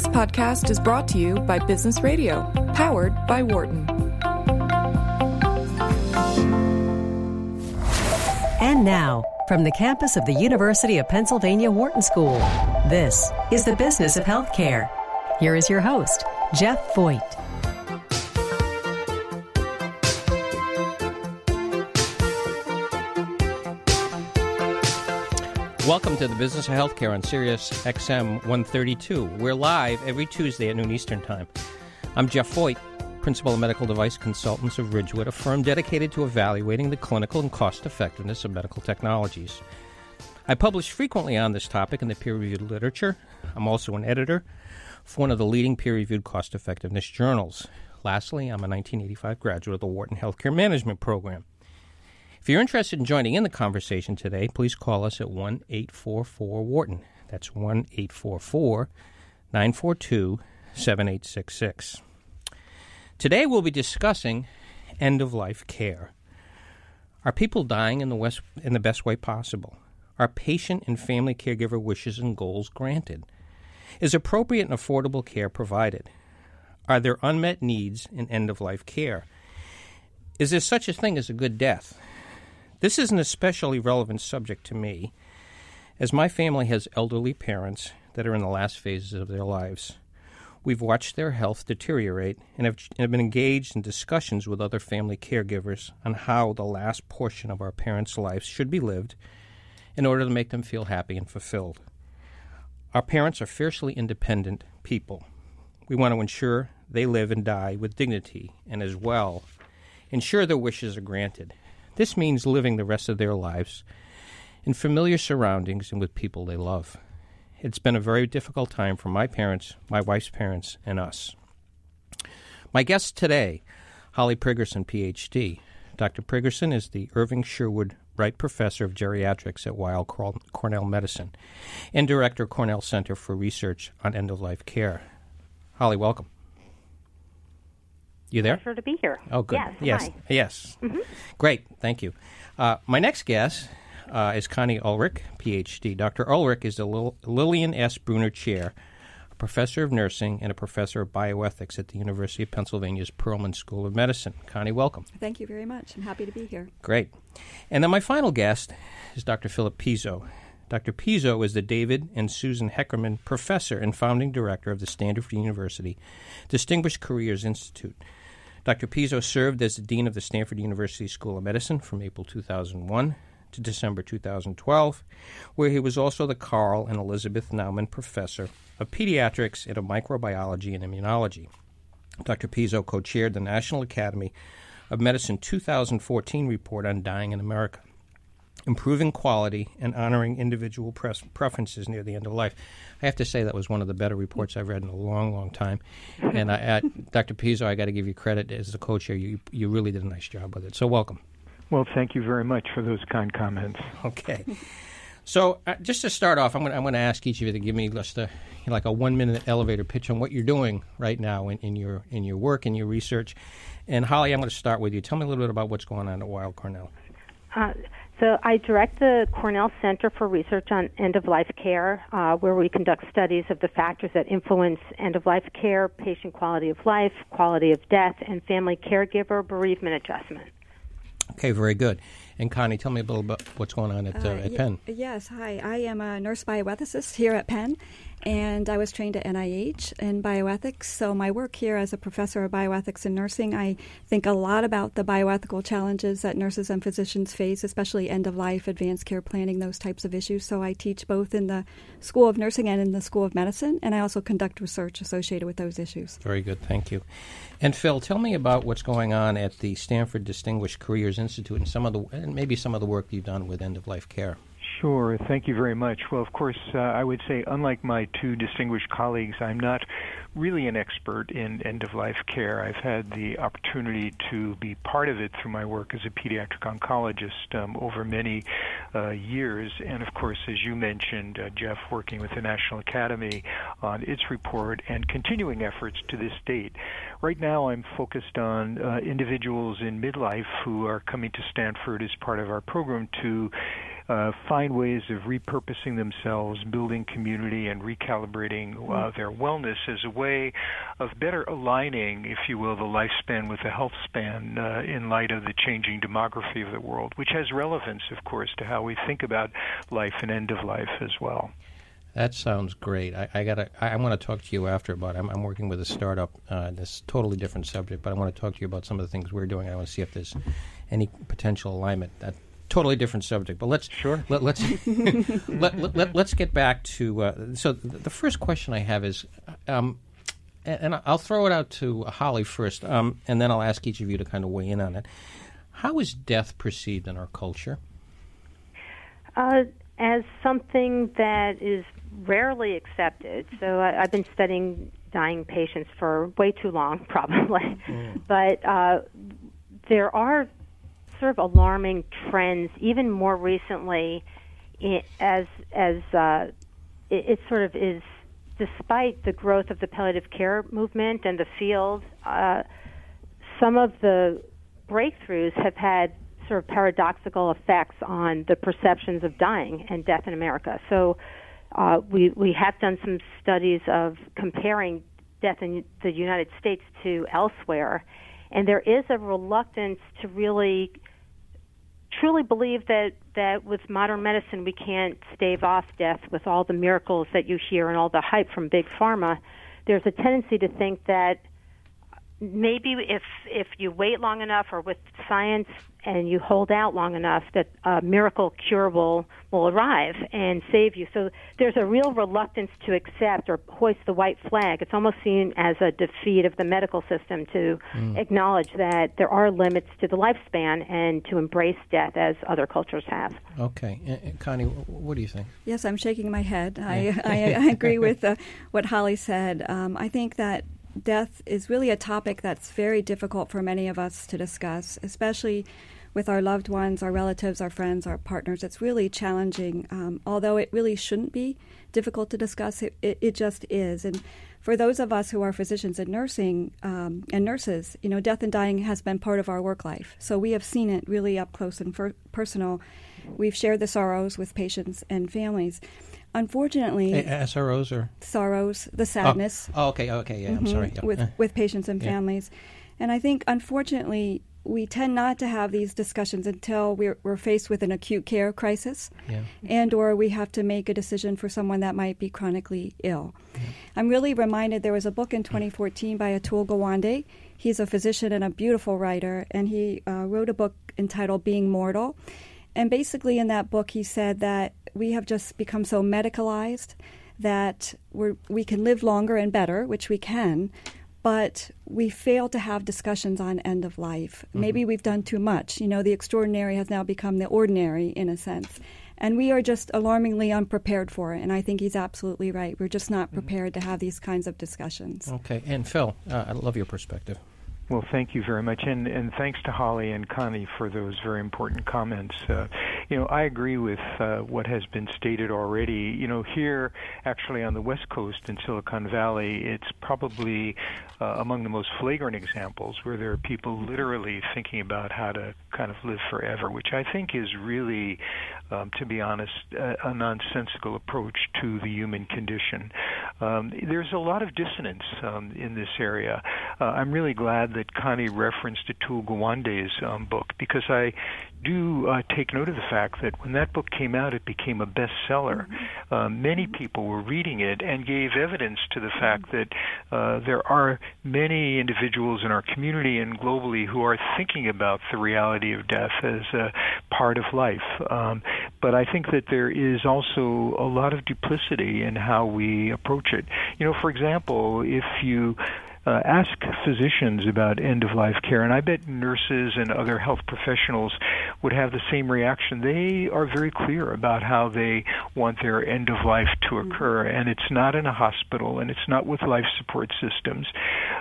This podcast is brought to you by Business Radio, powered by Wharton. And now, from the campus of the University of Pennsylvania Wharton School, this is the Business of Healthcare. Here is your host, Jeff Voigt. Welcome to the Business of Healthcare on Sirius XM 132. We're live every Tuesday at noon Eastern Time. I'm Jeff Voigt, Principal of Medical Device Consultants of Ridgewood, a firm dedicated to evaluating the clinical and cost effectiveness of medical technologies. I publish frequently on this topic in the peer reviewed literature. I'm also an editor for one of the leading peer reviewed cost effectiveness journals. Lastly, I'm a 1985 graduate of the Wharton Healthcare Management Program. If you're interested in joining in the conversation today, please call us at 1 844 Wharton. That's 1 844 942 7866. Today we'll be discussing end of life care. Are people dying in the, west, in the best way possible? Are patient and family caregiver wishes and goals granted? Is appropriate and affordable care provided? Are there unmet needs in end of life care? Is there such a thing as a good death? This is an especially relevant subject to me, as my family has elderly parents that are in the last phases of their lives. We've watched their health deteriorate and have, and have, been engaged in discussions with other family caregivers on how the last portion of our parents' lives should be lived in order to make them feel happy and fulfilled. Our parents are fiercely independent people. We want to ensure they live and die with dignity and, as well, ensure their wishes are granted. This means living the rest of their lives in familiar surroundings and with people they love. It's been a very difficult time for my parents, my wife's parents, and us. My guest today, Holly Prigerson, PhD. Dr. Prigerson is the Irving Sherwood Wright Professor of Geriatrics at Weill Cornell Medicine and Director, Cornell Center for Research on End of Life Care. Holly, welcome. You there? Pleasure to be here. Oh, good. Yes. Yes. Hi. Yes. Mm-hmm. Great. Thank you. Uh, my next guest uh, is Connie Ulrich, PhD. Dr. Ulrich is the Lil- Lillian S. Brunner Chair, a professor of nursing and a professor of bioethics at the University of Pennsylvania's Perelman School of Medicine. Connie, welcome. Thank you very much. I'm happy to be here. Great. And then my final guest is Dr. Philip Pizzo. Dr. Pizzo is the David and Susan Heckerman Professor and founding director of the Stanford University Distinguished Careers Institute. Dr. Pizzo served as the Dean of the Stanford University School of Medicine from April 2001 to December 2012, where he was also the Carl and Elizabeth Naumann Professor of Pediatrics and Microbiology and Immunology. Dr. Pizzo co chaired the National Academy of Medicine 2014 report on dying in America improving quality and honoring individual pres- preferences near the end of life. I have to say that was one of the better reports I've read in a long, long time. And I, at Dr. Pizzo, I got to give you credit as the co-chair. You you really did a nice job with it. So welcome. Well, thank you very much for those kind comments. Okay. So uh, just to start off, I'm going I'm to ask each of you to give me just a like a one minute elevator pitch on what you're doing right now in, in your in your work and your research. And Holly, I'm going to start with you. Tell me a little bit about what's going on at Weill Cornell. Uh, so I direct the Cornell Center for Research on End of Life Care, uh, where we conduct studies of the factors that influence end of life care, patient quality of life, quality of death, and family caregiver bereavement adjustment. Okay, very good. And Connie, tell me a little bit what's going on at, uh, at y- Penn. Yes, hi. I am a nurse bioethicist here at Penn, and I was trained at NIH in bioethics. So, my work here as a professor of bioethics and nursing, I think a lot about the bioethical challenges that nurses and physicians face, especially end of life, advanced care planning, those types of issues. So, I teach both in the School of Nursing and in the School of Medicine, and I also conduct research associated with those issues. Very good, thank you. And Phil, tell me about what's going on at the Stanford Distinguished Careers Institute and some of the and maybe some of the work you've done with end of life care. Sure. Thank you very much. Well, of course, uh, I would say, unlike my two distinguished colleagues, I'm not really an expert in end of life care. I've had the opportunity to be part of it through my work as a pediatric oncologist um, over many uh, years. And of course, as you mentioned, uh, Jeff, working with the National Academy on its report and continuing efforts to this date. Right now, I'm focused on uh, individuals in midlife who are coming to Stanford as part of our program to uh, find ways of repurposing themselves, building community, and recalibrating uh, mm. their wellness as a way of better aligning, if you will, the lifespan with the health span uh, in light of the changing demography of the world, which has relevance, of course, to how we think about life and end of life as well. That sounds great. I, I got. I, I want to talk to you after about. I'm, I'm working with a startup. Uh, this totally different subject, but I want to talk to you about some of the things we're doing. I want to see if there's any potential alignment. That totally different subject. But let's sure. Let, us let, let, let, us get back to. Uh, so the first question I have is, um, and, and, I'll throw it out to Holly first, um, and then I'll ask each of you to kind of weigh in on it. How is death perceived in our culture? Uh, as something that is rarely accepted. So I, have been studying dying patients for way too long, probably. Mm. But uh, there are sort of alarming trends, even more recently, as as uh, it, it, sort of is. Despite the growth of the palliative care movement and the field, uh, some of the breakthroughs have had sort of paradoxical effects on the perceptions of dying and death in America. So uh, we we have done some studies of comparing death in the United States to elsewhere, and there is a reluctance to really truly believe that that with modern medicine we can't stave off death with all the miracles that you hear and all the hype from big pharma. There's a tendency to think that maybe if if you wait long enough or with science and you hold out long enough that a miracle cure will will arrive and save you. So there's a real reluctance to accept or hoist the white flag. It's almost seen as a defeat of the medical system to mm. acknowledge that there are limits to the lifespan and to embrace death as other cultures have. Okay. Uh, connie what do you think? Yes i'm shaking my head. I, I, I, agree with uh, what holly said. Um, i think that death is really a topic that's very difficult for many of us to discuss, especially with our loved ones, our relatives, our friends, our partners. It's really challenging. Um, although it really shouldn't be difficult to discuss, it, it, it, just is. And for those of us who are physicians and nursing um, and nurses, you know, death and dying has been part of our work life. So we have seen it really up close and for- personal. We've shared the sorrows with patients and families. Unfortunately, SROs or sorrows, the sadness. Oh, oh okay, okay, yeah. Mm-hmm, I'm sorry. Yeah. With with patients and families, yeah. and I think unfortunately we tend not to have these discussions until we're, we're faced with an acute care crisis, yeah. and or we have to make a decision for someone that might be chronically ill. I'm really reminded there was a book in 2014 by Atul Gawande. He's a physician and a beautiful writer, and he uh, wrote a book entitled Being Mortal. And basically, in that book, he said that we have just become so medicalized that we we can live longer and better, which we can, but we fail to have discussions on end of life. Mm-hmm. Maybe we've done too much. You know, the extraordinary has now become the ordinary in a sense. And we are just alarmingly unprepared for it. And I think he's absolutely right. We're just not mm-hmm. prepared mm-hmm. to have these kinds of discussions. Okay. And Phil, uh, I love your perspective. Well, thank you very much, and and thanks to Holly and Connie for those very important comments. Uh, you know, I agree with uh, what has been stated already. You know, here actually on the West Coast in Silicon Valley, it's probably uh, among the most flagrant examples where there are people literally thinking about how to kind of live forever, which I think is really, um, to be honest, a, a nonsensical approach to the human condition. Um, there's a lot of dissonance um, in this area. Uh, I'm really glad that Connie referenced Atul Gawande's um, book because I do uh, take note of the fact that when that book came out, it became a bestseller. Mm-hmm. Uh, many people were reading it and gave evidence to the fact that uh, there are many individuals in our community and globally who are thinking about the reality of death as a part of life. Um, but I think that there is also a lot of duplicity in how we approach it. You know, for example, if you uh, ask physicians about end of life care, and I bet nurses and other health professionals would have the same reaction. They are very clear about how they want their end of life to mm-hmm. occur, and it's not in a hospital, and it's not with life support systems.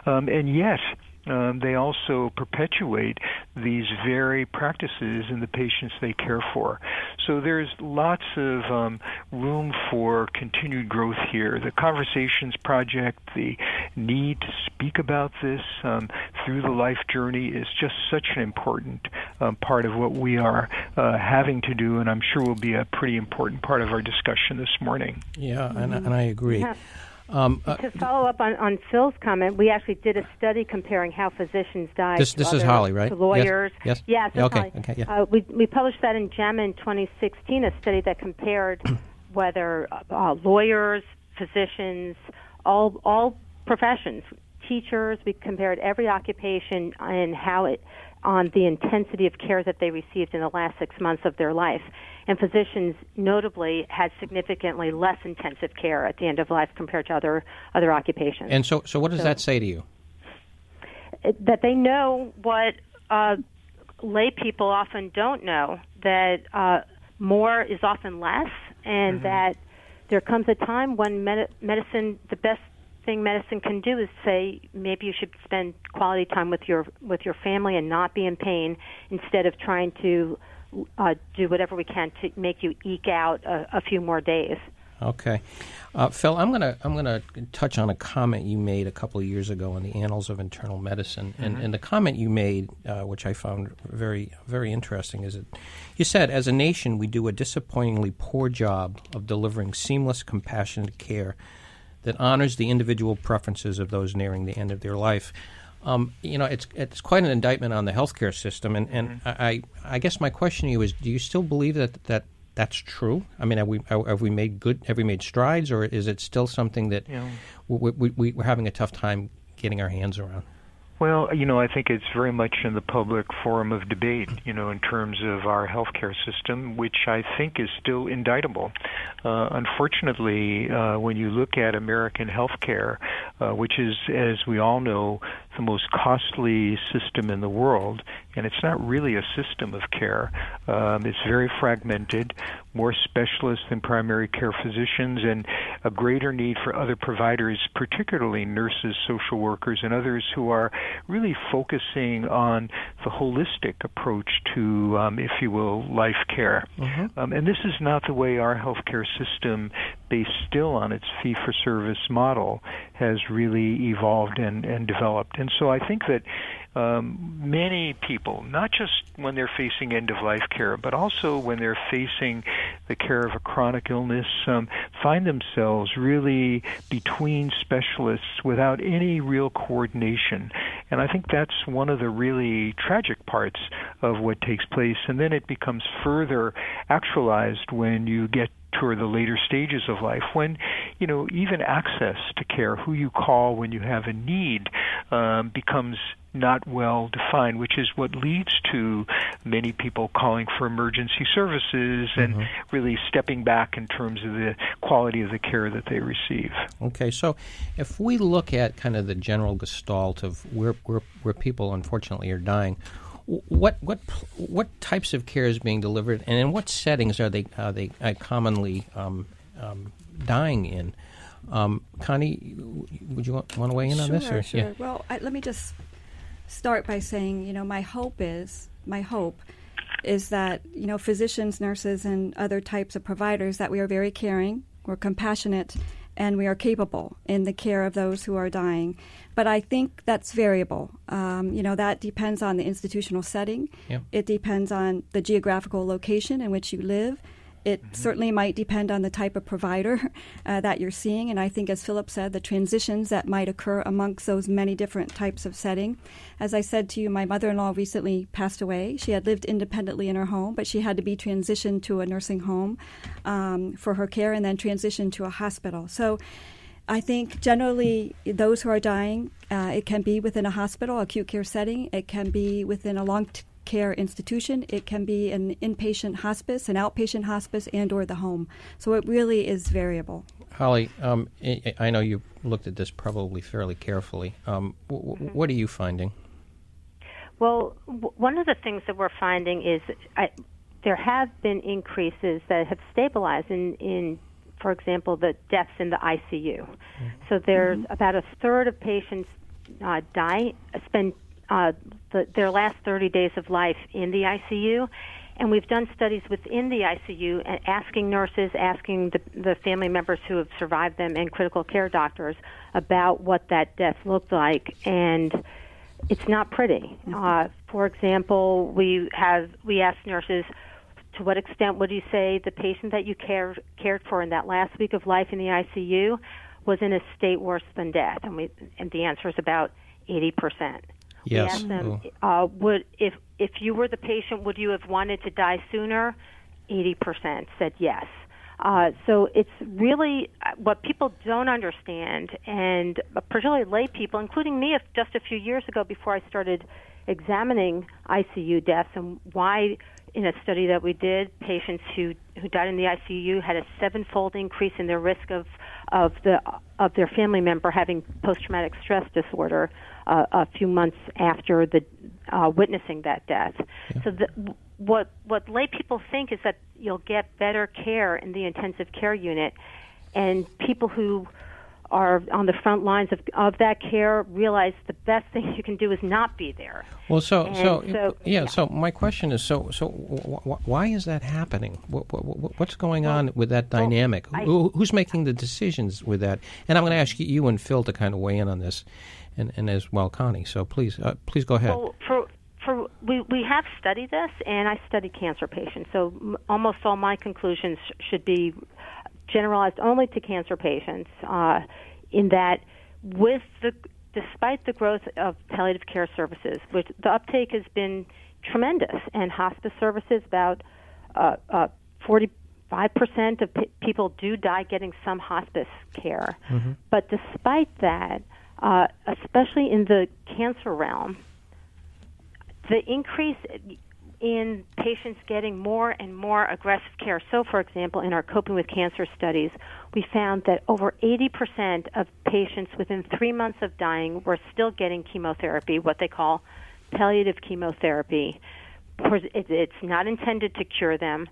Um, and yet, um, they also perpetuate these very practices in the patients they care for. So there's lots of um, room for continued growth here. The Conversations Project, the need to speak about this um, through the life journey is just such an important uh, part of what we are uh, having to do, and I'm sure will be a pretty important part of our discussion this morning. Yeah, and, and I agree. Yeah. Um, uh, to follow up on, on Phil's comment, we actually did a study comparing how physicians die. This- to this is Holly, right? Lawyers. Yes? Yes, Yeah, okay, Holly. okay, yeah. Uh, we, we published that in JAMA in 2016, a study that compared whether uh, lawyers, physicians, all, all professions, teachers, we compared every occupation and how it, on the intensity of care that they received in the last six months of their life. And physicians notably had significantly less intensive care at the end of life compared to other, other occupations. and so, so what does So- that say to you? that they know what uh, lay people often don't know that uh, more is often less, and that there comes a time when med- medicine, the best thing medicine can do is say maybe you should spend quality time with your with your family and not be in pain instead of trying to uh, do whatever we can to make you eke out a, a few more days. Okay, uh, Phil, I'm gonna I'm gonna touch on a comment you made a couple of years ago in the Annals of Internal Medicine, and, and the comment you made, uh, which I found very very interesting, is that you said, as a nation, we do a disappointingly poor job of delivering seamless, compassionate care that honors the individual preferences of those nearing the end of their life. Um, you know, it's it's quite an indictment on the healthcare system, and, and I I guess my question to you is, do you still believe that that that's true? I mean, have we have we made good have we made strides, or is it still something that Yeah. we, we, we, we're having a tough time getting our hands around? Well, you know, I think it's very much in the public forum of debate, you know, in terms of our healthcare system, which I think is still indictable. Uh, unfortunately, uh, when you look at American healthcare, uh, which is, as we all know, the most costly system in the world, and it's not really a system of care. Um, it's very fragmented, more specialists than primary care physicians, and a greater need for other providers, particularly nurses, social workers, and others who are really focusing on the holistic approach to, um, if you will, life care. Um, and this is not the way our healthcare system, based still on its fee for service model, has really evolved and, and developed. And so I think that um, many people, not just when they're facing end of life care, but also when they're facing the care of a chronic illness, um, find themselves really between specialists without any real coordination. And I think that's one of the really tragic parts of what takes place. And then it becomes further actualized when you get toward the later stages of life when you know even access to care who you call when you have a need um, becomes not well defined which is what leads to many people calling for emergency services and really stepping back in terms of the quality of the care that they receive. Okay, so if we look at kind of the general gestalt of where where, where people unfortunately are dying, what what what types of care is being delivered, and in what settings are they are they uh, commonly um, um, dying in? Um, Connie, would you want, want to weigh in on sure, this? Or, Sure. Yeah. Well, I, let me just start by saying, you know, my hope is my hope is that you know physicians, nurses, and other types of providers that we are very caring, we're compassionate, and we are capable in the care of those who are dying. But I think that's variable. Um, you know, that depends on the institutional setting. It depends on the geographical location in which you live. It certainly might depend on the type of provider uh, that you're seeing, and I think, as Philip said, the transitions that might occur amongst those many different types of setting. As I said to you, my mother-in-law recently passed away. She had lived independently in her home, but she had to be transitioned to a nursing home um, for her care, and then transitioned to a hospital. So. I think generally those who are dying, uh, it can be within a hospital, acute care setting. It can be within a long t- care institution. It can be an inpatient hospice, an outpatient hospice, and or the home. So it really is variable. Holly, um, I, I know you looked at this probably fairly carefully. Um, w- w- what are you finding? Well, w- one of the things that we're finding is I, there have been increases that have stabilized in, in, for example, the deaths in the ICU. So there's about a third of patients uh, die spend uh, the, their last 30 days of life in the ICU. And we've done studies within the ICU and asking nurses, asking the, the family members who have survived them, and critical care doctors about what that death looked like. And it's not pretty. Uh, for example, we have we ask nurses to what extent would you say the patient that you cared cared for in that last week of life in the ICU was in a state worse than death, and we and the answer is about eighty percent. Yes. Asked them, uh, would if if you were the patient, would you have wanted to die sooner? Eighty percent said yes. Uh, so it's really uh, what people don't understand, and particularly lay people, including me, if just a few years ago before I started examining ICU deaths and why in a study that we did, patients who who died in the ICU had a sevenfold increase in their risk of of the of their family member having post traumatic stress disorder uh, a few months after the uh, witnessing that death. Yeah. So the, what what lay people think is that you'll get better care in the intensive care unit, and people who are on the front lines of, of that care realize the best thing you can do is not be there. Well, so so, so yeah, yeah, So my question is, so so w- w- why is that happening? What's going well, on with that dynamic? Well, I, Who, who's making the decisions with that? And I'm going to ask you and Phil to kind of weigh in on this, and, and as well Connie. So please uh, please go ahead. Well, for for we we have studied this, and I study cancer patients, so m- almost all my conclusions should be generalized only to cancer patients, uh, in that with the despite the growth of palliative care services, which the uptake has been tremendous, and hospice services about uh, uh, 45% of p- people do die getting some hospice care. Mm-hmm. But despite that, uh, especially in the cancer realm, the increase in patients getting more and more aggressive care. So, for example, in our coping with cancer studies, we found that over 80% of patients within three months of dying were still getting chemotherapy, what they call palliative chemotherapy. It's not intended to cure them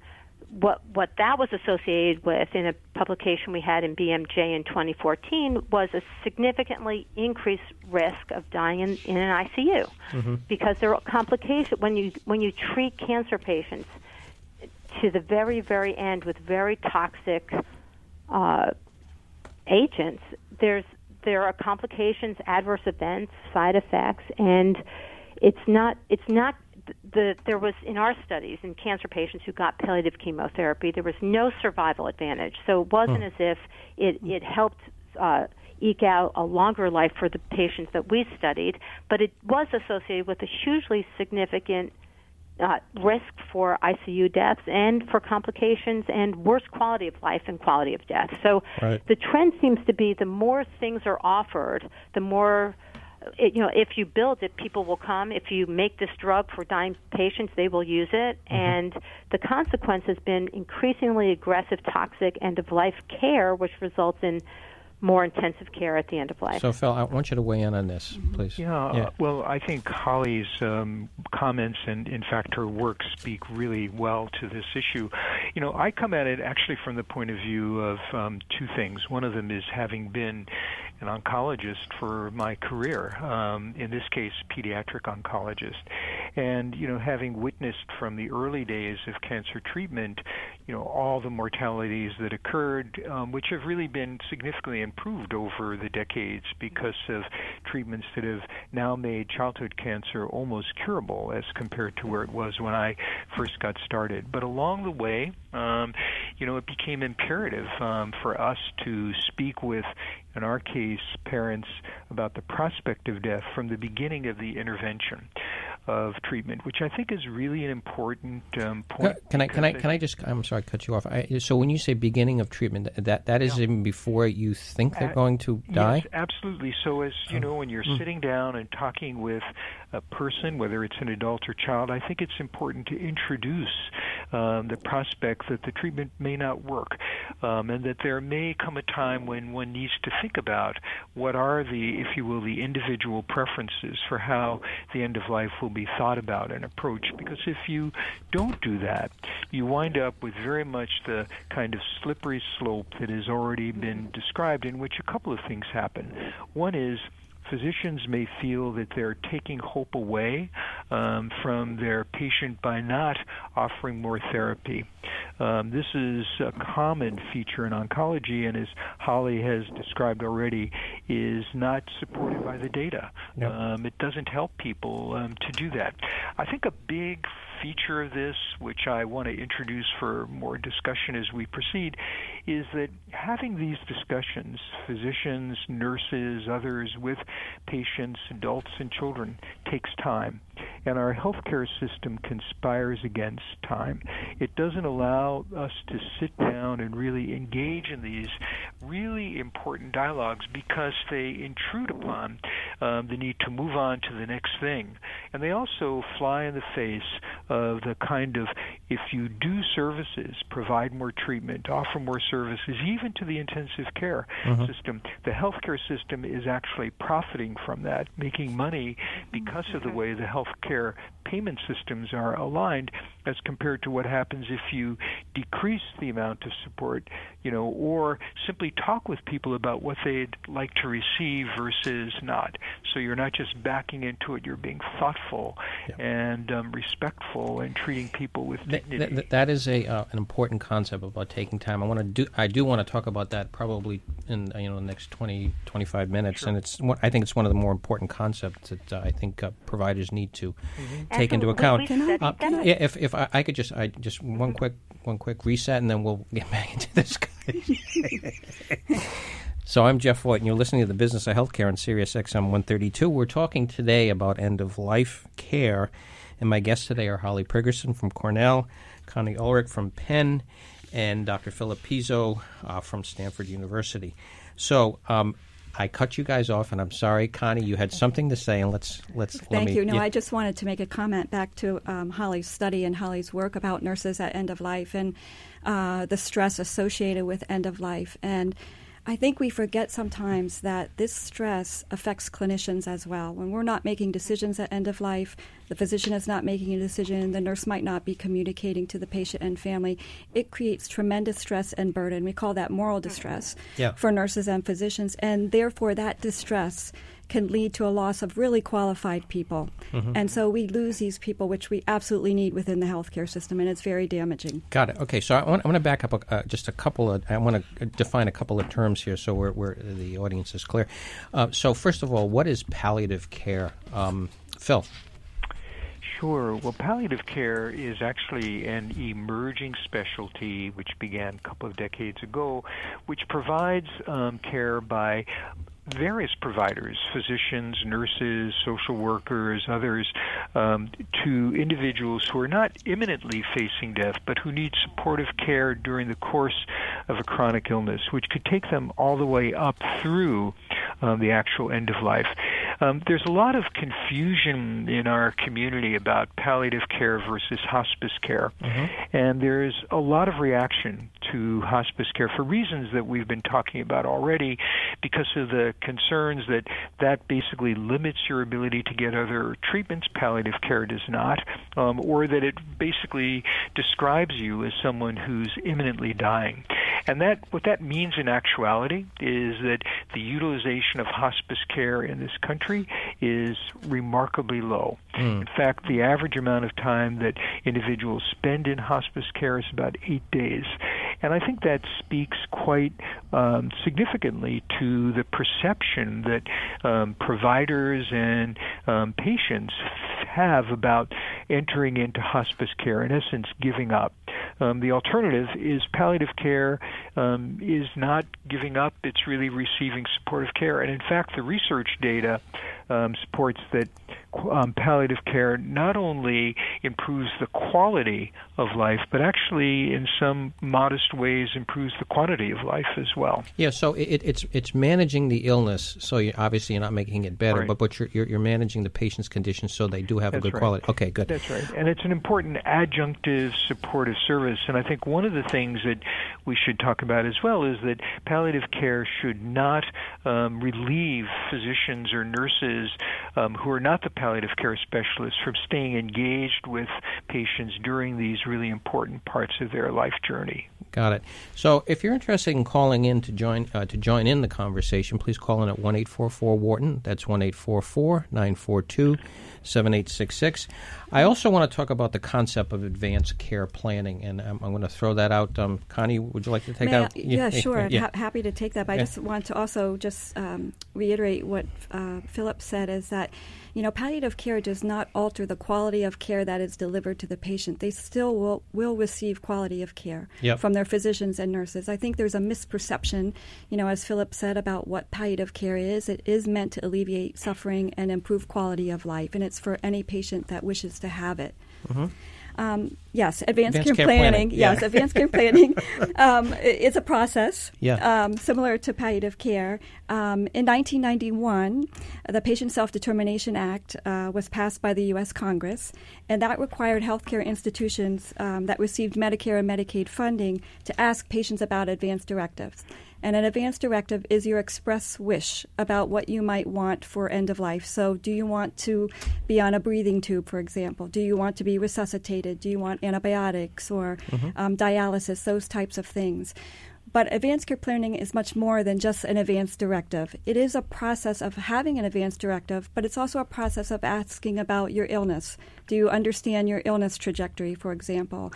what what that was associated with in a publication we had in BMJ in 2014 was a significantly increased risk of dying in, in an ICU mm-hmm. because there are complications when you when you treat cancer patients to the very very end with very toxic uh, agents. There's there are complications, adverse events, side effects, and it's not it's not the, there was in our studies in cancer patients who got palliative chemotherapy, there was no survival advantage. So it wasn't as if it, it helped uh, eke out a longer life for the patients that we studied, but it was associated with a hugely significant uh, risk for ICU deaths and for complications and worse quality of life and quality of death. So right. the trend seems to be the more things are offered, the more it, you know, if you build it, people will come. If you make this drug for dying patients, they will use it. Mm-hmm. And the consequence has been increasingly aggressive, toxic end of life care, which results in more intensive care at the end of life. So, Phil, I want you to weigh in on this, please. Yeah, yeah. Uh, well, I think Holly's um, comments and, in fact, her work speak really well to this issue. You know, I come at it actually from the point of view of um, two things. One of them is having been an oncologist for my career, um, in this case, pediatric oncologist. And, you know, having witnessed from the early days of cancer treatment, you know, all the mortalities that occurred, um, which have really been significantly improved over the decades because of treatments that have now made childhood cancer almost curable as compared to where it was when I first got started. But along the way, um, you know, it became imperative um, for us to speak with, in our case, parents about the prospect of death from the beginning of the intervention of treatment, which I think is really an important um, point. Can I can I can I just I'm sorry, cut you off. I, so when you say beginning of treatment, that that is yeah. even before you think they're going to die. Yes, absolutely. So as you oh. know, when you're mm. sitting down and talking with a person, whether it's an adult or child, I think it's important to introduce um, the prospect that the treatment may not work, um, and that there may come a time when one needs to think about what are the, if you will, the individual preferences for how the end of life will be thought about and approached. Because if you don't do that, you wind up with very much the kind of slippery slope that has already been described, in which a couple of things happen. One is physicians may feel that they're taking hope away um, from their patient by not offering more therapy. Um, this is a common feature in oncology, and as Holly has described already, is not supported by the data. Yep. Um, it doesn't help people um, to do that. I think a big feature of this, which I want to introduce for more discussion as we proceed, is that having these discussions, physicians, nurses, others, with patients, adults, and children, takes time. And our healthcare system conspires against time. It doesn't allow us to sit down and really engage in these really important dialogues because they intrude upon um, the need to move on to the next thing. And they also fly in the face of the kind of if you do services, provide more treatment, offer more services, even to the intensive care mm-hmm. system, the healthcare system is actually profiting from that, making money because of the way the healthcare payment systems are aligned as compared to what happens if you decrease the amount of support, you know, or simply talk with people about what they'd like to receive versus not. So you're not just backing into it; you're being thoughtful yeah. and um, respectful and treating people with dignity. Th- th- that is a uh, an important concept about taking time. I want to do I do want to talk about that probably in uh, you know the next 20 25 minutes, sure. and it's I think it's one of the more important concepts that uh, I think uh, providers need to mm-hmm. take into account. Uh, yeah, if if I, I, could just I just one quick one quick reset, and then we'll get back into this. so I'm Jeff Voigt, and you're listening to the Business of Healthcare on Sirius XM 132. We're talking today about end of life care, and my guests today are Holly Prigerson from Cornell, Connie Ulrich from Penn, and Dr. Philip Pizzo uh, from Stanford University. So um, I cut you guys off, and I'm sorry, Connie. You had something to say, and let's let's. Thank let me, you. No. I just wanted to make a comment back to um, Holly's study and Holly's work about nurses at end of life and uh, the stress associated with end of life and I think we forget sometimes that this stress affects clinicians as well. When we're not making decisions at end of life, the physician is not making a decision, the nurse might not be communicating to the patient and family. It creates tremendous stress and burden. We call that moral distress yeah. for nurses and physicians, and therefore that distress can lead to a loss of really qualified people. Mm-hmm. And so we lose these people, which we absolutely need within the healthcare system, and it's very damaging. Got it. Okay, so I want, I want to back up a, uh, just a couple of, I want to define a couple of terms here so we're, we're the audience is clear. Uh, so, first of all, what is palliative care? Um, Phil. Sure. Well, palliative care is actually an emerging specialty which began a couple of decades ago, which provides um, care by various providers, physicians, nurses, social workers, others, um, to individuals who are not imminently facing death, but who need supportive care during the course of a chronic illness, which could take them all the way up through um, the actual end of life. Um, there's a lot of confusion in our community about palliative care versus hospice care, mm-hmm. and there's a lot of reaction to hospice care for reasons that we've been talking about already, because of the concerns that that basically limits your ability to get other treatments. Palliative care does not, um, or that it basically describes you as someone who's imminently dying. And that what that means in actuality is that the utilization of hospice care in this country is remarkably low. Mm. In fact, the average amount of time that individuals spend in hospice care is about eight days. And I think that speaks quite um, significantly to the perception that um, providers and um, patients have about entering into hospice care, in essence, giving up. Um, the alternative is palliative care um, is not giving up, it's really receiving supportive care. And in fact, the research data um, supports that um, palliative care not only improves the quality of life, but actually, in some modest ways, improves the quantity of life as well. Yeah, so it, it's it's managing the illness. So you, obviously, you're not making it better, right. but but you're, you're, you're managing the patient's condition so they do have That's a good right. quality. Okay, good. That's right, and it's an important adjunctive supportive service. And I think one of the things that we should talk about as well is that palliative care should not um, relieve physicians or nurses um, who are not the palliative care specialists from staying engaged with patients during these really important parts of their life journey. Got it. So, if you're interested in calling in to join uh, to join in the conversation, please call in at one eight four four Wharton. That's one eight four four nine four two 7866. I also want to talk about the concept of advanced care planning, and I'm, I'm going to throw that out. Um, Connie, would you like to take May that? I, yeah, sure. Yeah. I'm ha- happy to take that. But I just want to also just um, reiterate what uh, Philip said is that, you know, palliative care does not alter the quality of care that is delivered to the patient. They still will, will receive quality of care Yep. from their physicians and nurses. I think there's a misperception, you know, as Philip said about what palliative care is. It is meant to alleviate suffering and improve quality of life, and it's for any patient that wishes to have it. Mm-hmm. Um, yes, advanced, Advanced care, care planning. planning, yeah. Yes, advanced care planning. Um, it's a process. Yeah. Um, similar to palliative care. Um, in 1991, the Patient Self Determination Act uh, was passed by the U.S. Congress, and that required healthcare institutions um, that received Medicare and Medicaid funding to ask patients about advance directives. And an advance directive is your express wish about what you might want for end of life. So, do you want to be on a breathing tube, for example? Do you want to be resuscitated? Do you want antibiotics or um, dialysis? Those types of things. But advanced care planning is much more than just an advance directive. It is a process of having an advance directive, but it's also a process of asking about your illness. Do you understand your illness trajectory, for example?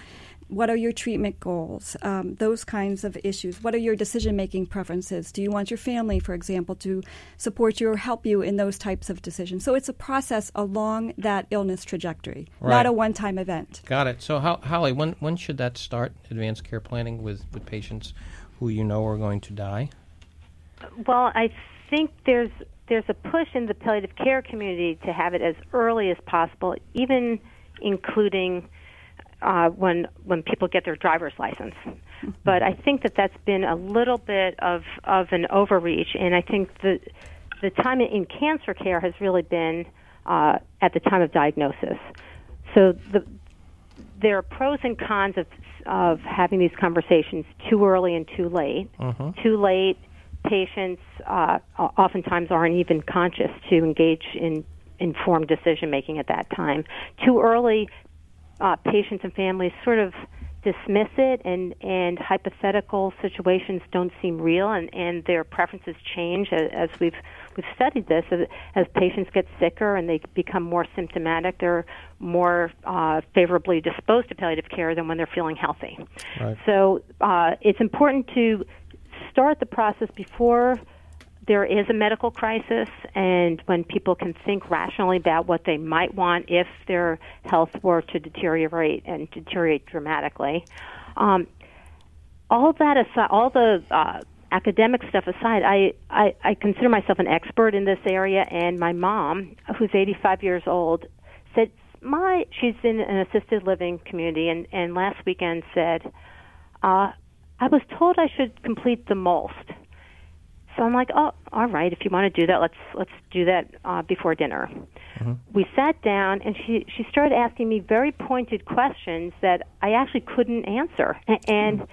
What are your treatment goals? Um, those kinds of issues. What are your decision making preferences? Do you want your family, for example, to support you or help you in those types of decisions? So it's a process along that illness trajectory, Right. not a one time event. Got it. So, Ho- Holly, when when should that start? Advanced care planning with, with patients who you know are going to die. Well, I think there's there's a push in the palliative care community to have it as early as possible, even including uh, when when people get their driver's license. But I think that that's been a little bit of of an overreach, and I think the the time in cancer care has really been uh, at the time of diagnosis. So the there are pros and cons of of having these conversations too early and too late. Too late, patients uh, oftentimes aren't even conscious to engage in informed decision making at that time. Too early, uh, patients and families sort of dismiss it, and and hypothetical situations don't seem real, and and their preferences change as, as we've we've studied this. As, as patients get sicker and they become more symptomatic, they're more uh, favorably disposed to palliative care than when they're feeling healthy. Right. So uh, it's important to start the process before there is a medical crisis and when people can think rationally about what they might want if their health were to deteriorate and deteriorate dramatically. Um, all that aside, all the uh, academic stuff aside, I, I, I consider myself an expert in this area, and my mom, who's 85 years old, said, my, she's in an assisted living community, and, and last weekend said, uh, I was told I should complete the MOLST. So I'm like, oh, all right. If you want to do that, let's let's do that uh, before dinner. We sat down, and she she started asking me very pointed questions that I actually couldn't answer, and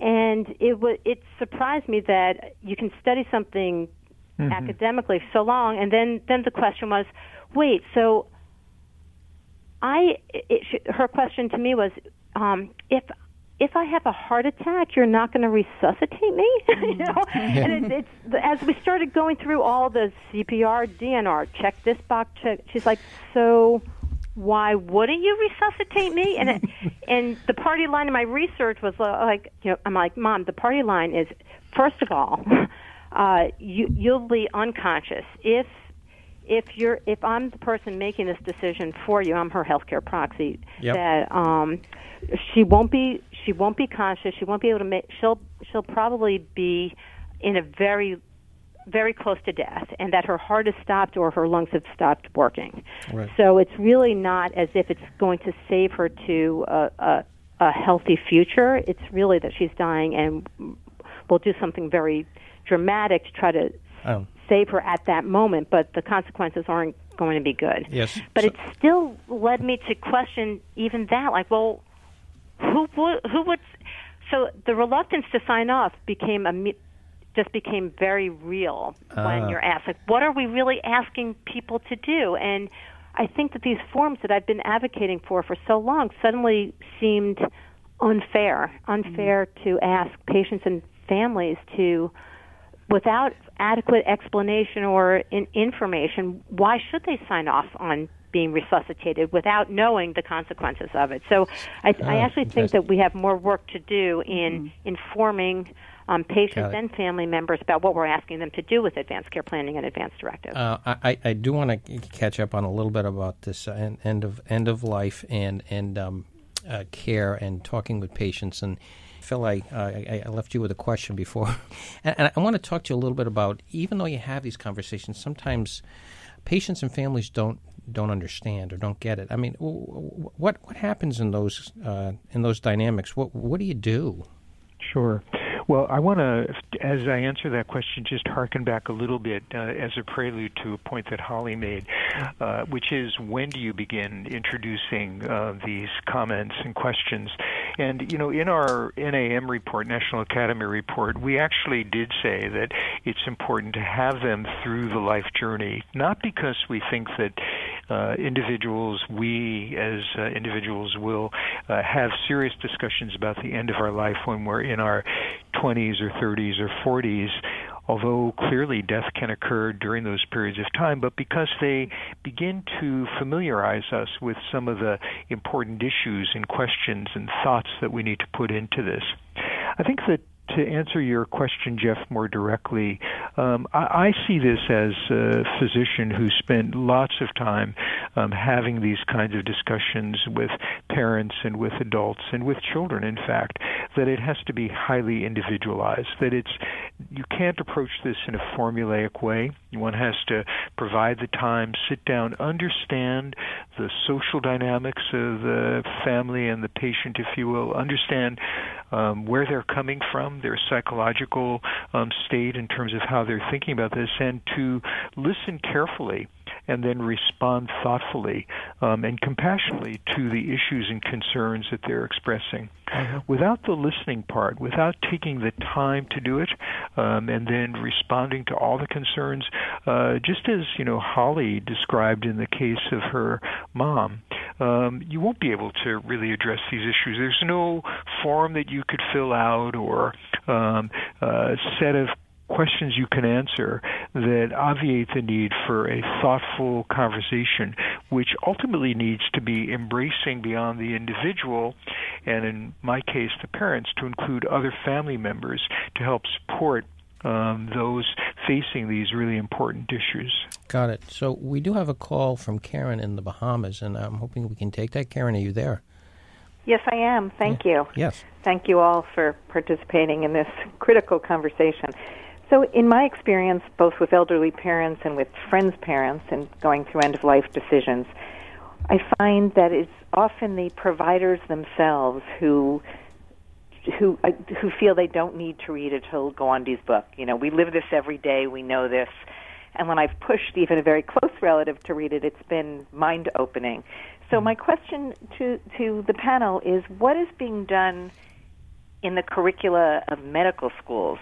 and it was it surprised me that you can study something academically so long, and then then the question was, wait, so I it, sh- her question to me was, um, if if I have a heart attack, you're not going to resuscitate me, you know. And it, it's as we started going through all the CPR, DNR, check this box, check. She's like, so why wouldn't you resuscitate me? And it, and the party line in my research was uh, like, you know, I'm like, mom, the party line is first of all, uh, you you'll be unconscious if if you're if I'm the person making this decision for you, I'm her healthcare proxy. Yep. That um, she won't be she won't be conscious. She won't be able to make. She'll she'll probably be in a very very close to death, and that her heart has stopped or her lungs have stopped working. Right. So it's really not as if it's going to save her to a, a, a healthy future. It's really that she's dying, and we'll do something very dramatic to try to Oh. save her at that moment, but the consequences aren't going to be good. Yes. But So- it still led me to question even that, like, well, who would, who would? So the reluctance to sign off became a just became very real uh. when ah. you're asked, like, what are we really asking people to do? And I think that these forms that I've been advocating for for so long suddenly seemed unfair, unfair mm-hmm. to ask patients and families to, without adequate explanation or in information, why should they sign off on being resuscitated without knowing the consequences of it? So I, I ah, actually think that we have more work to do in mm-hmm. informing um, patients and family members about what we're asking them to do with advanced care planning and advanced directives. Uh, I, I do want to catch up on a little bit about this uh, end of end of life and and um, uh, care and talking with patients and. Phil, I, I, I, left you with a question before, and, and I want to talk to you a little bit about. Even though you have these conversations, sometimes patients and families don't don't understand or don't get it. I mean, what what happens in those uh, in those dynamics? What what do you do? Sure. Well, I want to, as I answer that question, just harken back a little bit uh, as a prelude to a point that Holly made, uh, which is when do you begin introducing uh, these comments and questions? And, you know, in our NAM report, National Academy report, we actually did say that it's important to have them through the life journey, not because we think that uh, individuals, we as uh, individuals, will uh, have serious discussions about the end of our life when we're in our 20s or 30s or 40s although clearly death can occur during those periods of time, but because they begin to familiarize us with some of the important issues and questions and thoughts that we need to put into this. I think that to answer your question, Jeff, more directly, um, I, I, see this as a physician who spent lots of time um, having these kinds of discussions with parents and with adults and with children, in fact, that it has to be highly individualized, that it's you can't approach this in a formulaic way. One has to provide the time, sit down, understand the social dynamics of the family and the patient, if you will, understand um, where they're coming from, their psychological um, state in terms of how they're thinking about this, and to listen carefully and then respond thoughtfully um, and compassionately to the issues and concerns that they're expressing. Uh-huh. Without the listening part, without taking the time to do it, um, and then responding to all the concerns, uh, just as you know Holly described in the case of her mom, um, you won't be able to really address these issues. There's no form that you could fill out or um, a set of questions you can answer that obviate the need for a thoughtful conversation, which ultimately needs to be embracing beyond the individual, and in my case, the parents, to include other family members to help support um, those facing these really important issues. Got it. So we do have a call from Karen in the Bahamas, and I'm hoping we can take that. Karen, are you there? Yes, I am. Thank yeah. you. Yes. Thank you all for participating in this critical conversation. So, in my experience, both with elderly parents and with friends' parents and going through end of life decisions, I find that it's often the providers themselves who who uh, who feel they don't need to read Atul Gawande's book. You know, we live this every day. We know this. And when I've pushed even a very close relative to read it, it's been mind opening. So my question to to the panel is: What is being done in the curricula of medical schools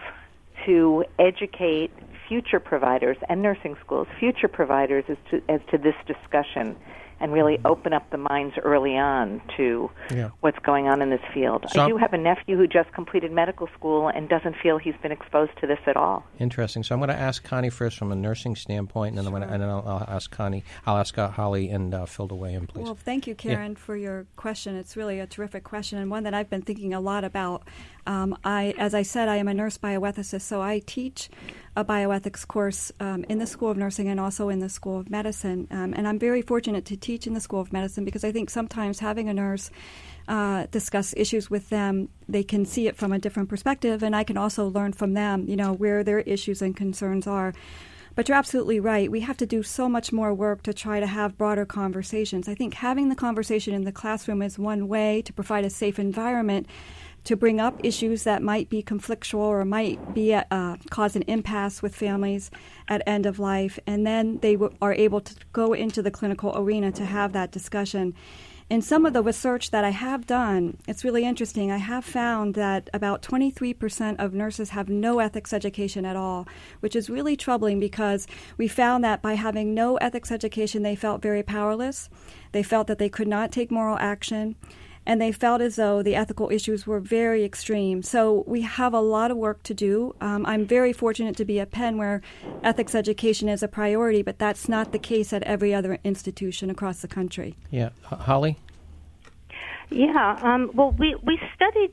to educate future providers and nursing schools, future providers, as to, as to this discussion and really open up the minds early on to yeah. what's going on in this field. So I do have a nephew who just completed medical school and doesn't feel he's been exposed to this at all. Interesting. So I'm going to ask Connie first from a nursing standpoint, and then, sure. and then I'll, I'll, ask Connie. I'll ask uh, Holly and uh, Phil to weigh in, please. Well, thank you, Karen, yeah. for your question. It's really a terrific question and one that I've been thinking a lot about. Um, I, as I said, I am a nurse bioethicist, so I teach a bioethics course um, in the School of Nursing and also in the School of Medicine. Um, and I'm very fortunate to teach in the School of Medicine because I think sometimes having a nurse uh, discuss issues with them, they can see it from a different perspective, and I can also learn from them, you know, where their issues and concerns are. But you're absolutely right. We have to do so much more work to try to have broader conversations. I think having the conversation in the classroom is one way to provide a safe environment to bring up issues that might be conflictual or might be uh, cause an impasse with families at end of life, and then they w- are able to go into the clinical arena to have that discussion. In some of the research that I have done, it's really interesting. I have found that about 23% of nurses have no ethics education at all, which is really troubling because we found that by having no ethics education, they felt very powerless. They felt that they could not take moral action and they felt as though the ethical issues were very extreme. So we have a lot of work to do. Um, I'm very fortunate to be at Penn where ethics education is a priority, but that's not the case at every other institution across the country. Yeah. H- Holly? Yeah. Um, well, we, we studied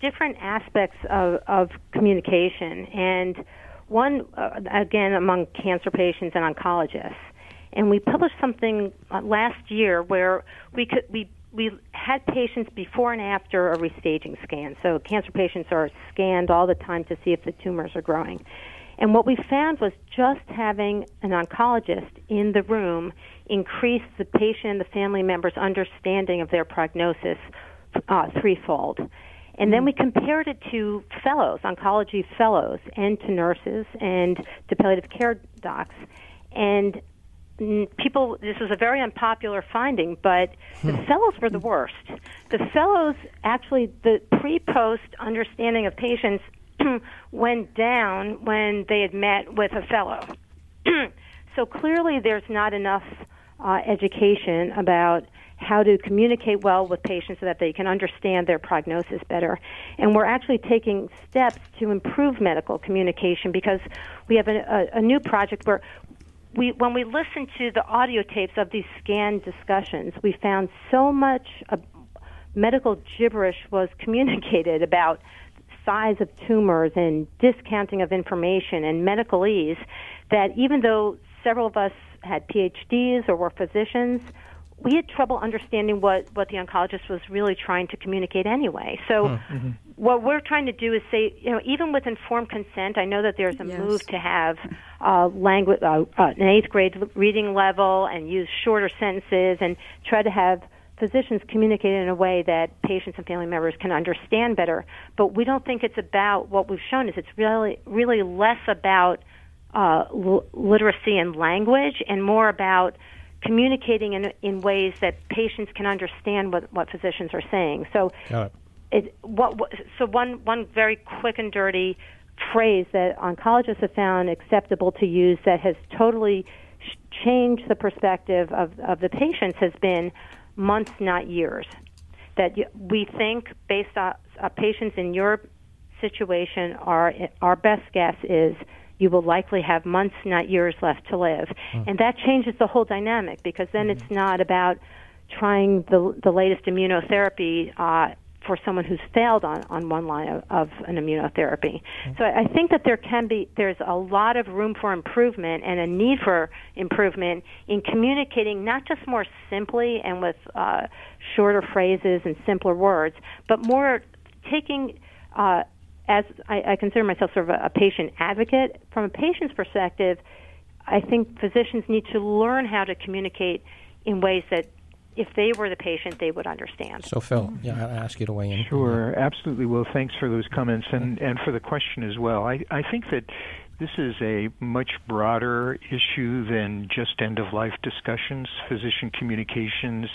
different aspects of, of communication, and one, uh, again, among cancer patients and oncologists. And we published something uh, last year where we could we we had patients before and after a restaging scan. So cancer patients are scanned all the time to see if the tumors are growing. And what we found was just having an oncologist in the room increased the patient and the family member's understanding of their prognosis uh, threefold. And then we compared it to fellows, oncology fellows, and to nurses and to palliative care docs. And people this was a very unpopular finding but the hmm. fellows were the worst the fellows actually the pre-post understanding of patients went down when they had met with a fellow so clearly there's not enough uh, education about how to communicate well with patients so that they can understand their prognosis better. And we're actually taking steps to improve medical communication because we have a, a, a new project where we when we listened to the audio tapes of these scan discussions, we found so much uh, medical gibberish was communicated about size of tumors and discounting of information and medicalese that even though several of us had PhDs or were physicians, we had trouble understanding what, what the oncologist was really trying to communicate anyway. So, mm-hmm. what we're trying to do is say, you know, even with informed consent, I know that there's a yes. move to have uh, language, uh, uh, an eighth grade reading level, and use shorter sentences, and try to have physicians communicate in a way that patients and family members can understand better. But we don't think it's about what we've shown is it's really, really less about uh, l- literacy and language, and more about communicating in, in ways that patients can understand what, what physicians are saying. So, it, what, what, so one, one very quick and dirty phrase that oncologists have found acceptable to use that has totally sh- changed the perspective of, of the patients has been months, not years. That you, we think, based on uh, patients in your situation, our, our best guess is you will likely have months, not years left to live. Mm. And that changes the whole dynamic because then mm-hmm. it's not about trying the, the latest immunotherapy uh, for someone who's failed on, on one line of, of an immunotherapy. Mm. So I, I think that there can be, there's a lot of room for improvement and a need for improvement in communicating not just more simply and with uh, shorter phrases and simpler words, but more taking uh, as I, I consider myself sort of a, a patient advocate, from a patient's perspective, I think physicians need to learn how to communicate in ways that if they were the patient, they would understand. So, Phil, yeah, I'll ask you to weigh in. Sure, absolutely. Well, thanks for those comments and, and for the question as well. I, I think that this is a much broader issue than just end of life discussions. Physician communications,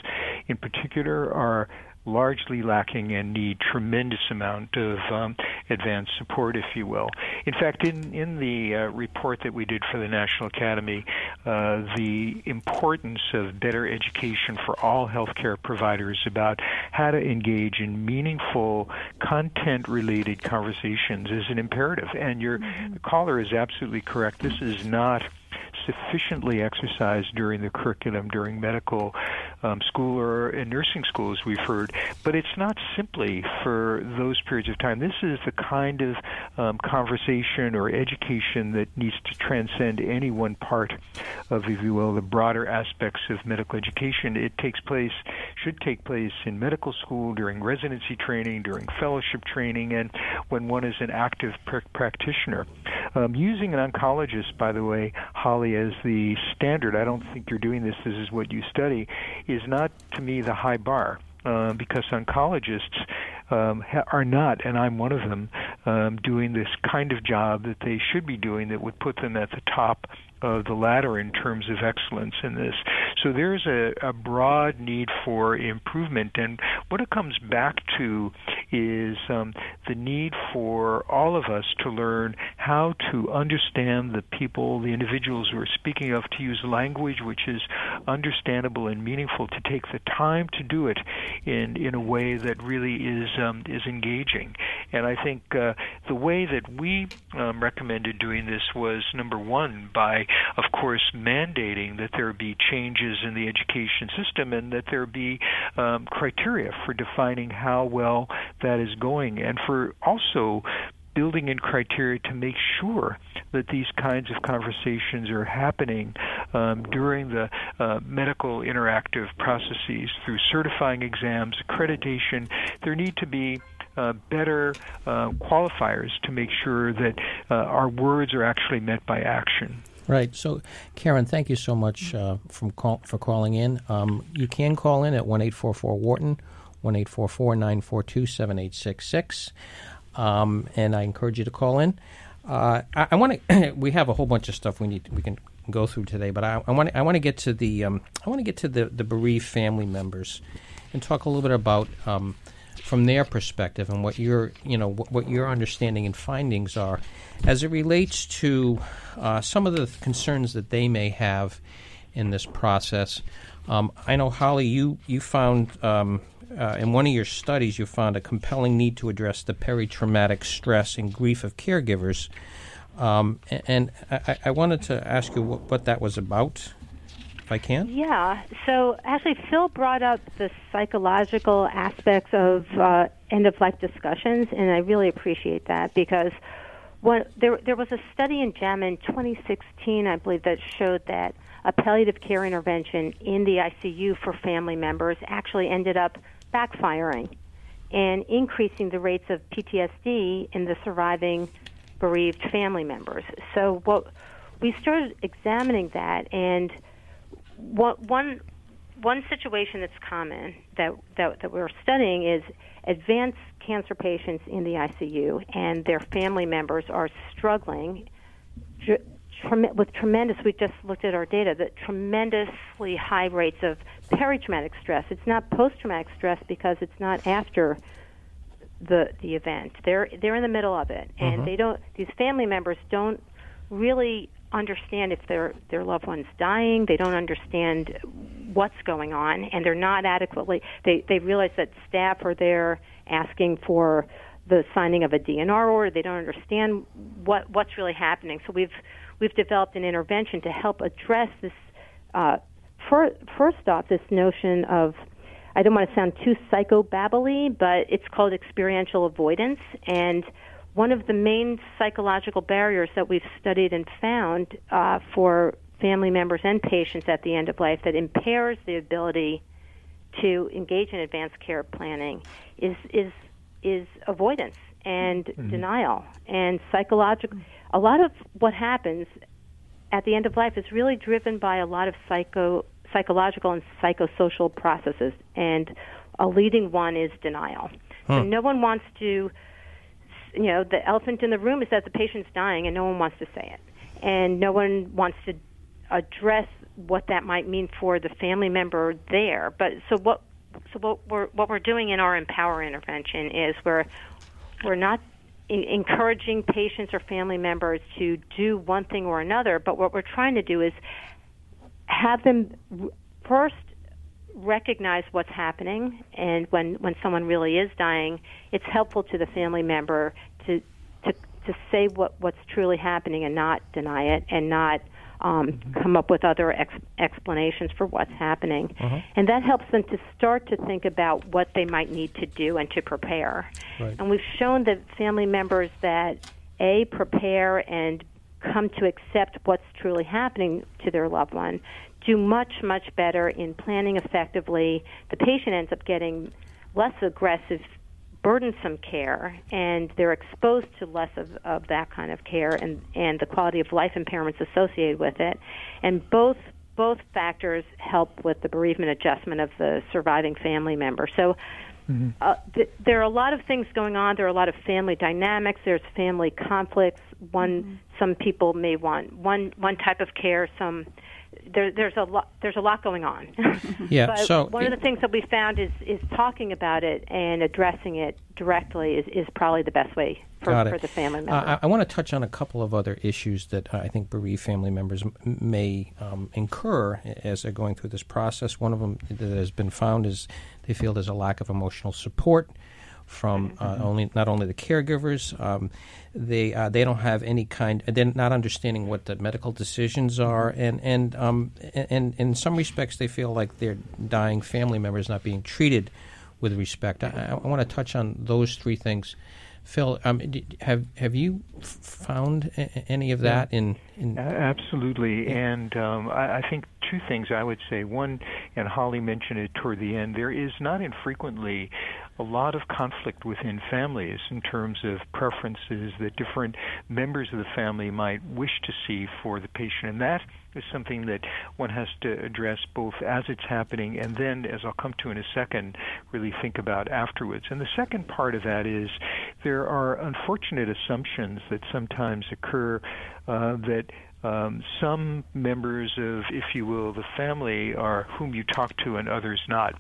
in particular, are largely lacking and need tremendous amount of um, advanced support, if you will. In fact, in in the uh, report that we did for the National Academy, uh, the importance of better education for all healthcare providers about how to engage in meaningful content-related conversations is an imperative. And your mm-hmm. caller is absolutely correct. This is not sufficiently exercised during the curriculum during medical um, school or in nursing school, as we've heard. But it's not simply for those periods of time. This is the kind of um, conversation or education that needs to transcend any one part of, if you will, the broader aspects of medical education. It takes place, should take place in medical school during residency training, during fellowship training, and when one is an active pr- practitioner. Um, using an oncologist, by the way, Holly, as the standard, I don't think you're doing this, this is what you study, is not to me the high bar. Uh, because oncologists um, ha- are not, and I'm one of them, um, doing this kind of job that they should be doing that would put them at the top of the ladder in terms of excellence in this. So there's a, a broad need for improvement, and what it comes back to is um, the need for all of us to learn how to understand the people, the individuals we're speaking of, to use language which is understandable and meaningful, to take the time to do it in in a way that really is um, is engaging. And I think uh, the way that we um, recommended doing this was number one by, of course, mandating that there be changes in the education system and that there be um, criteria for defining how well that is going, and for also building in criteria to make sure that these kinds of conversations are happening um, during the uh, medical interactive processes through certifying exams, accreditation. There need to be uh, better uh, qualifiers to make sure that uh, our words are actually met by action. Right. So, Karen, thank you so much uh, from call, for calling in. Um, you can call in at one eight four four Wharton, one eight four four nine four two seven eight six six, um, and I encourage you to call in. Uh, I, I want to. we have a whole bunch of stuff we need. We can go through today, but I want. I want to get to the. Um, I want to get to the the bereaved family members, and talk a little bit about. Um, from their perspective and what your you know what, what, your understanding and findings are as it relates to uh, some of the concerns that they may have in this process. Um, I know Holly, you you found um, uh, in one of your studies you found a compelling need to address the peri-traumatic stress and grief of caregivers. Um, and I, I, wanted to ask you what, what that was about if I can? Yeah. So actually, Phil brought up the psychological aspects of uh, end of life discussions, and I really appreciate that because there there was a study in JAMA in 2016, I believe, that showed that a palliative care intervention in the ICU for family members actually ended up backfiring and increasing the rates of PTSD in the surviving bereaved family members. So what we started examining that and what, one one situation that's common that, that that we're studying is advanced cancer patients in the ICU and their family members are struggling with tremendous. We just looked at our data that tremendously high rates of peri-traumatic stress. It's not post-traumatic stress because it's not after the the event. They're they're in the middle of it, and mm-hmm. they don't. These family members don't really understand if their their loved one's dying. They don't understand what's going on, and they're not adequately. They they realize that staff are there asking for the signing of a DNR order. They don't understand what what's really happening. So we've we've developed an intervention to help address this. Uh, for, first off, this notion of I don't want to sound too psychobabbly, but it's called experiential avoidance and one of the main psychological barriers that we've studied and found uh, for family members and patients at the end of life that impairs the ability to engage in advanced care planning is is is avoidance and mm-hmm. denial and psychological a lot of what happens at the end of life is really driven by a lot of psycho psychological and psychosocial processes and a leading one is denial huh. so no one wants to you know, the elephant in the room is that the patient's dying and no one wants to say it. And no one wants to address what that might mean for the family member there. But so what so what we're what we're doing in our empower intervention is we're we're not encouraging patients or family members to do one thing or another, but what we're trying to do is have them first recognize what's happening and when when someone really is dying it's helpful to the family member to to to say what what's truly happening and not deny it and not um, mm-hmm. come up with other ex- explanations for what's happening uh-huh. and that helps them to start to think about what they might need to do and to prepare right. and we've shown that family members that a prepare and come to accept what's truly happening to their loved one do much, much better in planning effectively. The patient ends up getting less aggressive, burdensome care, and they're exposed to less of, of that kind of care and, and the quality of life impairments associated with it. And both both factors help with the bereavement adjustment of the surviving family member. So mm-hmm. uh, th- there are a lot of things going on. There are a lot of family dynamics. There's family conflicts. One, mm-hmm. some people may want one one type of care. Some there, there's a lot there's a lot going on. Yeah. but so one of the things that we found is is talking about it and addressing it directly is, is probably the best way for, for the family member. Uh, I, I want to touch on a couple of other issues that I think bereaved family members m- may um, incur as they're going through this process. One of them that has been found is they feel there's a lack of emotional support from uh, only not only the caregivers. Um, they uh, they don't have any kind. They're not understanding what the medical decisions are, and and um, and in some respects they feel like their dying family members not being treated with respect. I, I want to touch on those three things. Phil, um, have have you f- found a- any of that in? in Absolutely, and um, I, I think two things I would say. One, and Holly mentioned it toward the end, there is not infrequently a lot of conflict within families in terms of preferences that different members of the family might wish to see for the patient, and that is something that one has to address both as it's happening and then, as I'll come to in a second, really think about afterwards. And the second part of that is there are unfortunate assumptions that sometimes occur uh, that um, some members of, if you will, the family are whom you talk to and others not.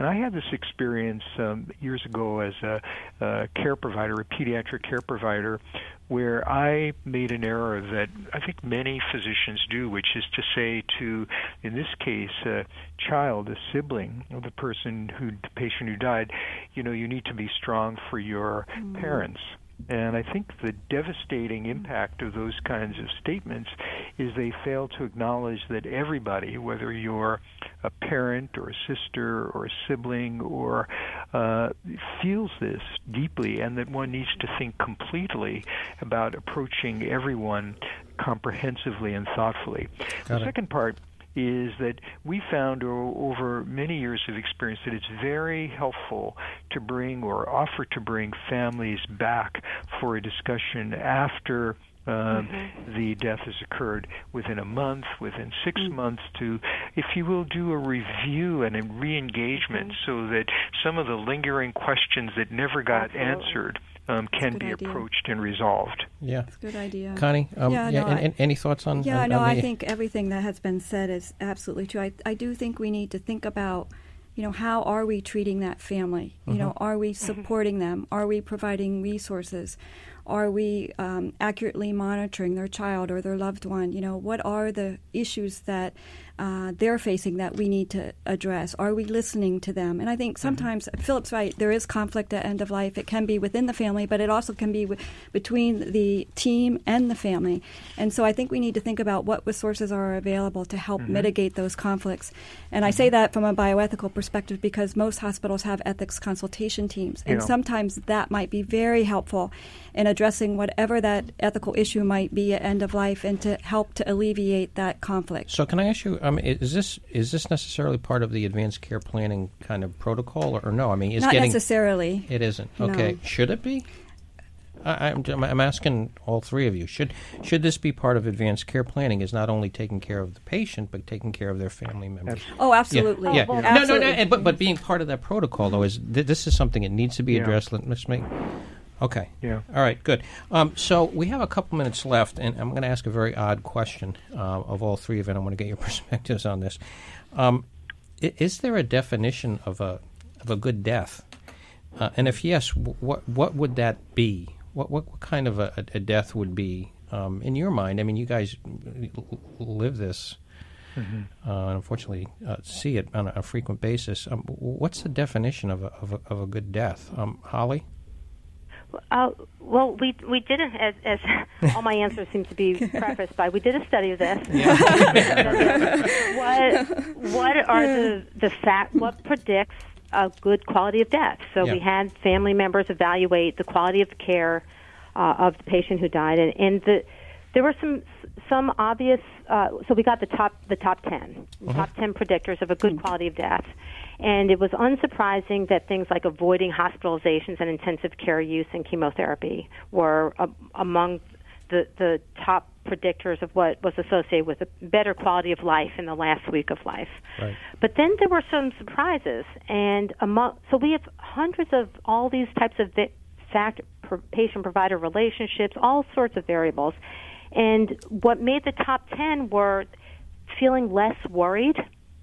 And I had this experience um, years ago as a, a care provider, a pediatric care provider, where I made an error that I think many physicians do, which is to say to, in this case, a child, a sibling of the person who, the patient who died, you know, you need to be strong for your parents. And I think the devastating impact of those kinds of statements is they fail to acknowledge that everybody, whether you're a parent or a sister or a sibling or uh, feels this deeply, and that one needs to think completely about approaching everyone comprehensively and thoughtfully. Got the it. second part is that we found o- over many years of experience that it's very helpful to bring or offer to bring families back for a discussion after um, mm-hmm. the death has occurred within a month, within 6 mm. months, to, if you will, do a review and a re-engagement mm-hmm. so that some of the lingering questions that never got Absolutely. answered um, can be idea. approached and resolved. yeah, Good idea. Connie. Um, Yeah, no, and- I- and any thoughts on? Yeah, on, no, on I the- think everything that has been said is absolutely true. I, I do think we need to think about, you know, how are we treating that family? You know, Mm-hmm. are we supporting them? Are we providing resources? Are we um, accurately monitoring their child or their loved one? You know, what are the issues that uh, they're facing that we need to address? Are we listening to them? And I think sometimes Philip's right. There is conflict at end of life. It can be within the family, but it also can be w- between the team and the family. And so I think we need to think about what resources are available to help mitigate those conflicts. And I say that from a bioethical perspective because most hospitals have ethics consultation teams, and Yeah. sometimes that might be very helpful in addressing whatever that ethical issue might be at end of life, and to help to alleviate that conflict. So, can I ask you? Um, i- is this is this necessarily part of the advanced care planning kind of protocol, or, or no? I mean, is Not getting necessarily. it isn't No. okay. Should it be? I, I'm, I'm asking all three of you. Should should this be part of advanced care planning? Is not only taking care of the patient, but taking care of their family members. Oh, absolutely. Yeah. well, no, no, no. And- But but being part of that protocol though is th- this is something that needs to be Yeah. addressed. Let, let's make. Okay. Yeah. All right. Good. Um, so we have a couple minutes left, and I'm going to ask a very odd question uh, of all three of you. and I want to get your perspectives on this. Um, is there a definition of a of a good death? Uh, and if yes, what what would that be? What what, what kind of a, a death would be um, in your mind? I mean, you guys live this. Uh, and unfortunately, uh, see it on a, a frequent basis. Um, what's the definition of a, of a, of a good death? Um, Holly? Uh, well, we we did a, as, as all my answers seem to be prefaced by we did a study of this. what what are the the fact what predicts a good quality of death? So we had family members evaluate the quality of care uh, of the patient who died, and, and the there were some some obvious. Uh, so we got the top the top 10 top ten predictors of a good quality of death, and it was unsurprising that things like avoiding hospitalizations and intensive care use and chemotherapy were uh, among the the top predictors of what was associated with a better quality of life in the last week of life. Right. But then there were some surprises, and among so we have hundreds of all these types of vi- fact patient provider relationships, all sorts of variables, and what made the top ten were feeling less worried,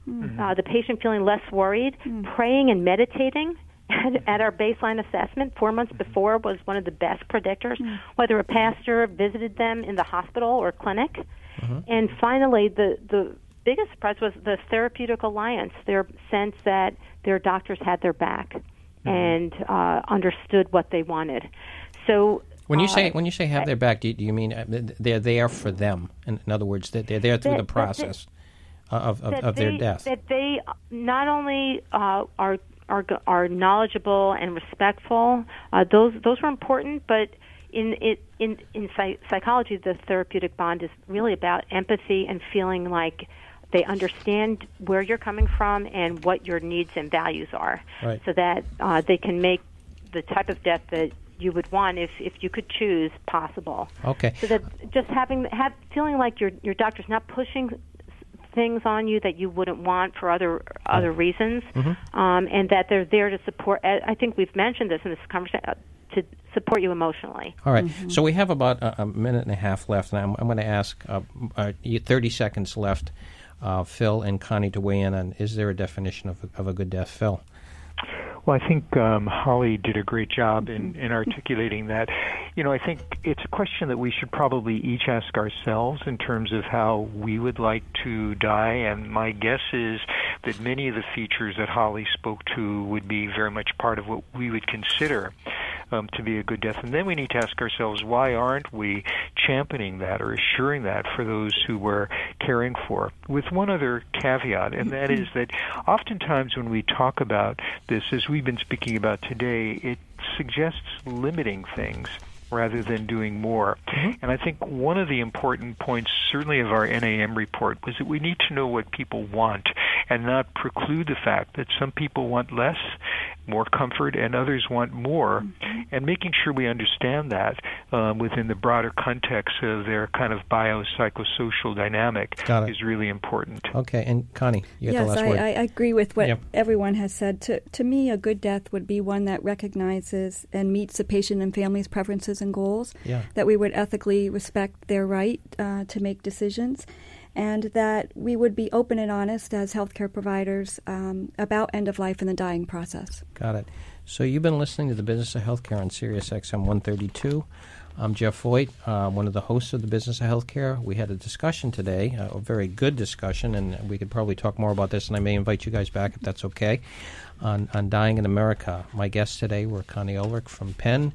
mm-hmm. uh, the patient feeling less worried, mm-hmm. praying and meditating. At, our baseline assessment, four months before was one of the best predictors, mm-hmm. whether a pastor visited them in the hospital or clinic. Mm-hmm. And finally, the, the biggest surprise was the therapeutic alliance, their sense that their doctors had their back mm-hmm. and uh, understood what they wanted. So when you say when you say have their back, do you, do you mean uh, they're there for them? In, in other words, that they're there through that, the process of, of, of they, their death. That they not only uh, are are are knowledgeable and respectful. Uh, those those are important, but in it in in psychology, the therapeutic bond is really about empathy and feeling like they understand where you're coming from and what your needs and values are, right. so that uh, they can make the type of death that you would want if if you could choose possible. Okay. So that just having have feeling like your your doctor's not pushing things on you that you wouldn't want for other other reasons, mm-hmm. um, and that they're there to support. I think we've mentioned this in this conversation uh, to support you emotionally. All right. mm-hmm. So we have about a, a, minute and a half left, and I'm, I'm going to ask uh, uh, 30 seconds left. Uh, Phil and Connie to weigh in on is there a definition of a, of a good death, Phil? Well, I think um, Holly did a great job in, in articulating that. You know, I think it's a question that we should probably each ask ourselves in terms of how we would like to die. And my guess is that many of the features that Holly spoke to would be very much part of what we would consider um, to be a good death. And then we need to ask ourselves, why aren't we championing that or assuring that for those who we're caring for? With one other caveat, and that is that oftentimes when we talk about this, as we've been speaking about today, it suggests limiting things rather than doing more. Mm-hmm. And I think one of the important points, certainly of our NAM report, was that we need to know what people want and not preclude the fact that some people want less, more comfort, and others want more. Mm-hmm. And making sure we understand that um, within the broader context of their kind of biopsychosocial dynamic is really important. Okay, and Connie, you yes, the last I, word. I agree with what yep. everyone has said. To, to me, a good death would be one that recognizes and meets the patient and family's preferences and goals, yeah. that we would ethically respect their right uh, to make decisions and that we would be open and honest as healthcare providers um, about end of life and the dying process. Got it. So you've been listening to the Business of Healthcare on Sirius XM 132. I'm Jeff Voigt, uh, one of the hosts of the Business of Healthcare. We had a discussion today, uh, a very good discussion, and we could probably talk more about this, and I may invite you guys back if that's okay, on, on dying in America. My guests today were Connie Ulrich from Penn,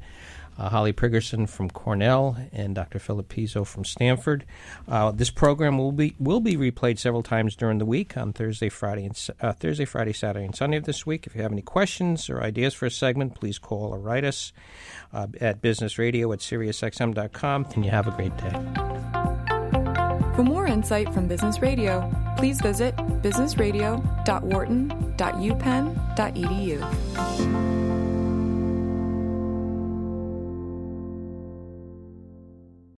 uh, Holly Prigerson from Cornell, and Dr. Philip Pizzo from Stanford. Uh, this program will be will be replayed several times during the week on Thursday, Friday, and uh, Thursday, Friday, Saturday, and Sunday of this week. If you have any questions or ideas for a segment, please call or write us uh, at businessradio at SiriusXM.com, and you have a great day. For more insight from Business Radio, please visit businessradio.wharton.upenn.edu.